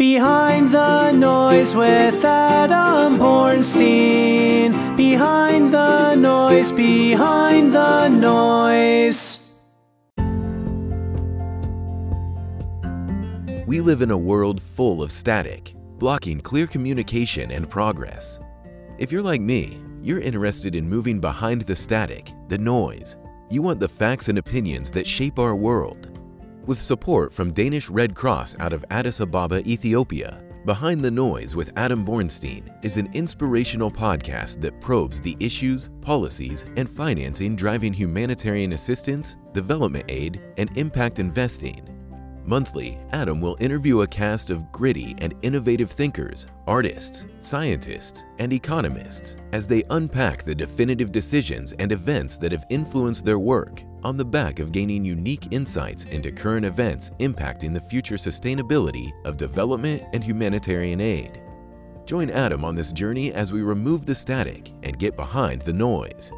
Behind the noise with Adam Bornstein. Behind the noise, behind the noise. We live in a world full of static, blocking clear communication and progress. If you're like me, you're interested in moving behind the static, the noise. You want the facts and opinions that shape our world. With support from Danish Red Cross out of Addis Ababa, Ethiopia, Behind the Noise with Adam Bornstein is an inspirational podcast that probes the issues, policies, and financing driving humanitarian assistance, development aid, and impact investing. Monthly, Adam will interview a cast of gritty and innovative thinkers, artists, scientists, and economists as they unpack the definitive decisions and events that have influenced their work on the back of gaining unique insights into current events impacting the future sustainability of development and humanitarian aid. Join Adam on this journey as we remove the static and get behind the noise.